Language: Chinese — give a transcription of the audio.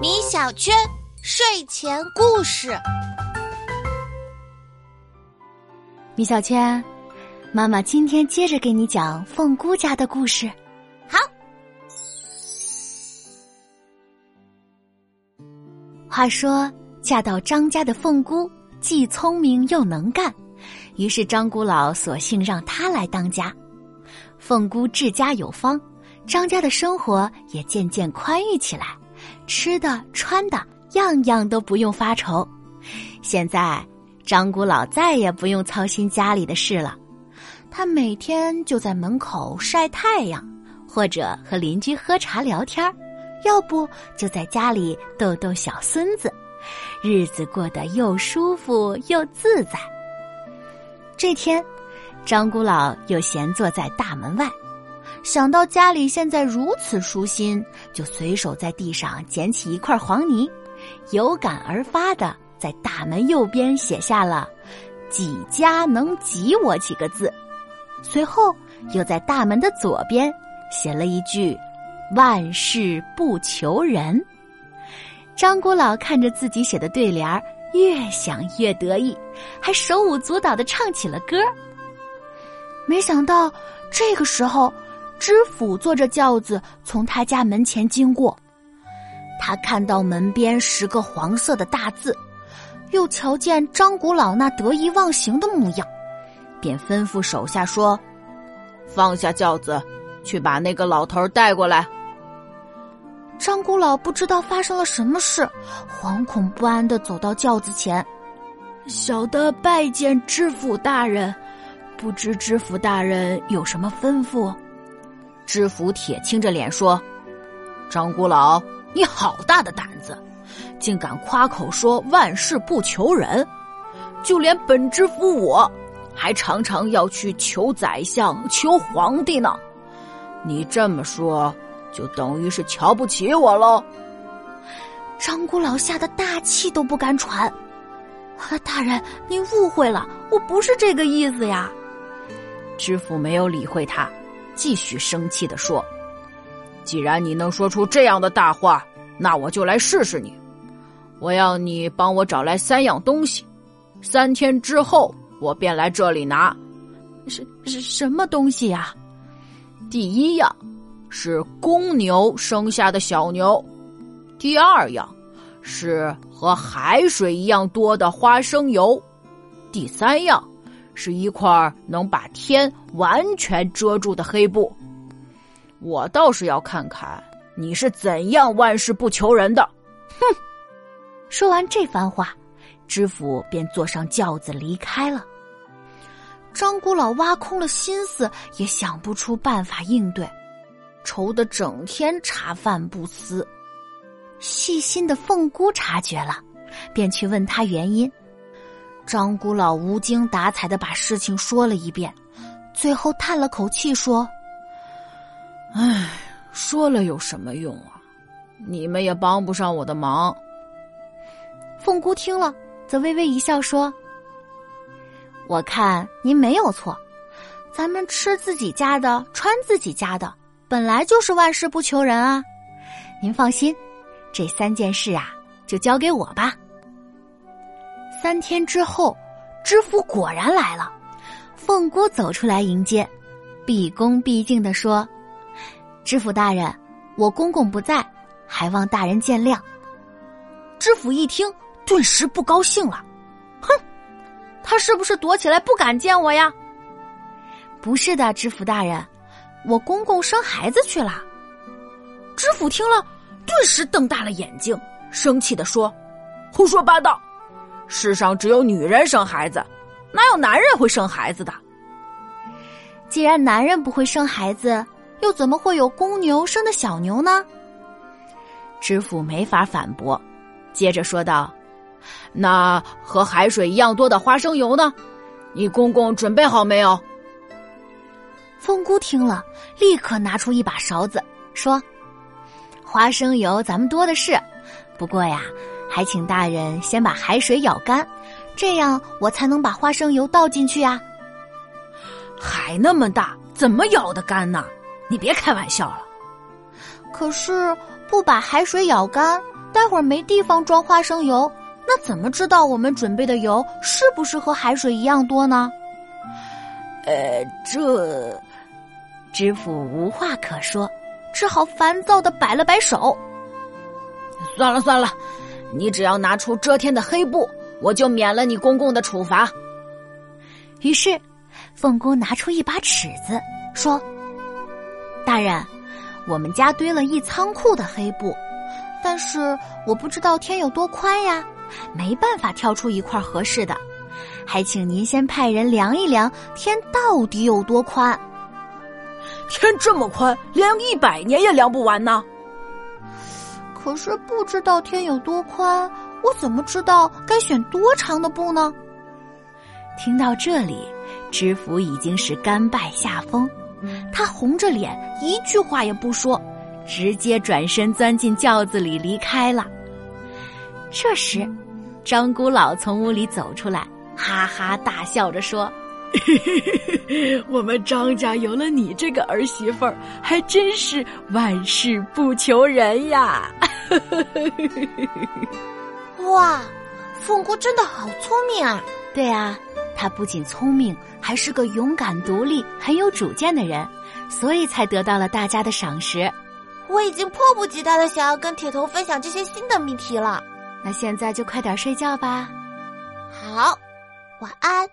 米小圈睡前故事。米小圈，妈妈今天接着给你讲凤姑家的故事。好。话说，嫁到张家的凤姑既聪明又能干，于是张姑老索性让她来当家。凤姑治家有方，张家的生活也渐渐宽裕起来，吃的穿的样样都不用发愁。现在张姑老再也不用操心家里的事了，她每天就在门口晒太阳，或者和邻居喝茶聊天要不就在家里逗逗小孙子，日子过得又舒服又自在。这天。张姑老又闲坐在大门外，想到家里现在如此舒心，就随手在地上捡起一块黄泥，有感而发的在大门右边写下了“几家能挤我”几个字，随后又在大门的左边写了一句“万事不求人”。张姑老看着自己写的对联儿，越想越得意，还手舞足蹈的唱起了歌。没想到这个时候，知府坐着轿子从他家门前经过。他看到门边十个黄色的大字，又瞧见张古老那得意忘形的模样，便吩咐手下说：“放下轿子，去把那个老头带过来。”张古老不知道发生了什么事，惶恐不安的走到轿子前：“小的拜见知府大人。”不知知府大人有什么吩咐？知府铁青着脸说：“张姑老，你好大的胆子，竟敢夸口说万事不求人！就连本知府我，还常常要去求宰相、求皇帝呢。你这么说，就等于是瞧不起我喽。”张姑老吓得大气都不敢喘。啊大人，您误会了，我不是这个意思呀。知府没有理会他，继续生气的说：“既然你能说出这样的大话，那我就来试试你。我要你帮我找来三样东西，三天之后我便来这里拿。是是什么东西呀？第一样是公牛生下的小牛，第二样是和海水一样多的花生油，第三样。”是一块能把天完全遮住的黑布，我倒是要看看你是怎样万事不求人的。哼！说完这番话，知府便坐上轿子离开了。张姑老挖空了心思，也想不出办法应对，愁得整天茶饭不思。细心的凤姑察觉了，便去问他原因。张姑老无精打采的把事情说了一遍，最后叹了口气说：“唉，说了有什么用啊？你们也帮不上我的忙。”凤姑听了，则微微一笑说：“我看您没有错，咱们吃自己家的，穿自己家的，本来就是万事不求人啊。您放心，这三件事啊，就交给我吧。”三天之后，知府果然来了。凤姑走出来迎接，毕恭毕敬的说：“知府大人，我公公不在，还望大人见谅。”知府一听，顿时不高兴了：“哼，他是不是躲起来不敢见我呀？”“不是的，知府大人，我公公生孩子去了。”知府听了，顿时瞪大了眼睛，生气的说：“胡说八道！”世上只有女人生孩子，哪有男人会生孩子的？既然男人不会生孩子，又怎么会有公牛生的小牛呢？知府没法反驳，接着说道：“那和海水一样多的花生油呢？你公公准备好没有？”凤姑听了，立刻拿出一把勺子，说：“花生油咱们多的是，不过呀。”还请大人先把海水舀干，这样我才能把花生油倒进去呀。海那么大，怎么舀得干呢？你别开玩笑了。可是不把海水舀干，待会儿没地方装花生油，那怎么知道我们准备的油是不是和海水一样多呢？呃，这知府无话可说，只好烦躁的摆了摆手。算了算了，你只要拿出遮天的黑布，我就免了你公公的处罚。于是，凤姑拿出一把尺子，说：“大人，我们家堆了一仓库的黑布，但是我不知道天有多宽呀，没办法挑出一块合适的，还请您先派人量一量天到底有多宽。天这么宽，量一百年也量不完呢。可是不知道天有多宽，我怎么知道该选多长的布呢？”听到这里，知府已经是甘拜下风，他红着脸，一句话也不说，直接转身钻进轿子里离开了。这时，张姑老从屋里走出来，哈哈大笑着说：“ 我们张家有了你这个儿媳妇儿，还真是万事不求人呀！” 哇，凤姑真的好聪明啊！对啊。她不仅聪明，还是个勇敢、独立、很有主见的人，所以才得到了大家的赏识。我已经迫不及待的想要跟铁头分享这些新的谜题了。那现在就快点睡觉吧。好，晚安。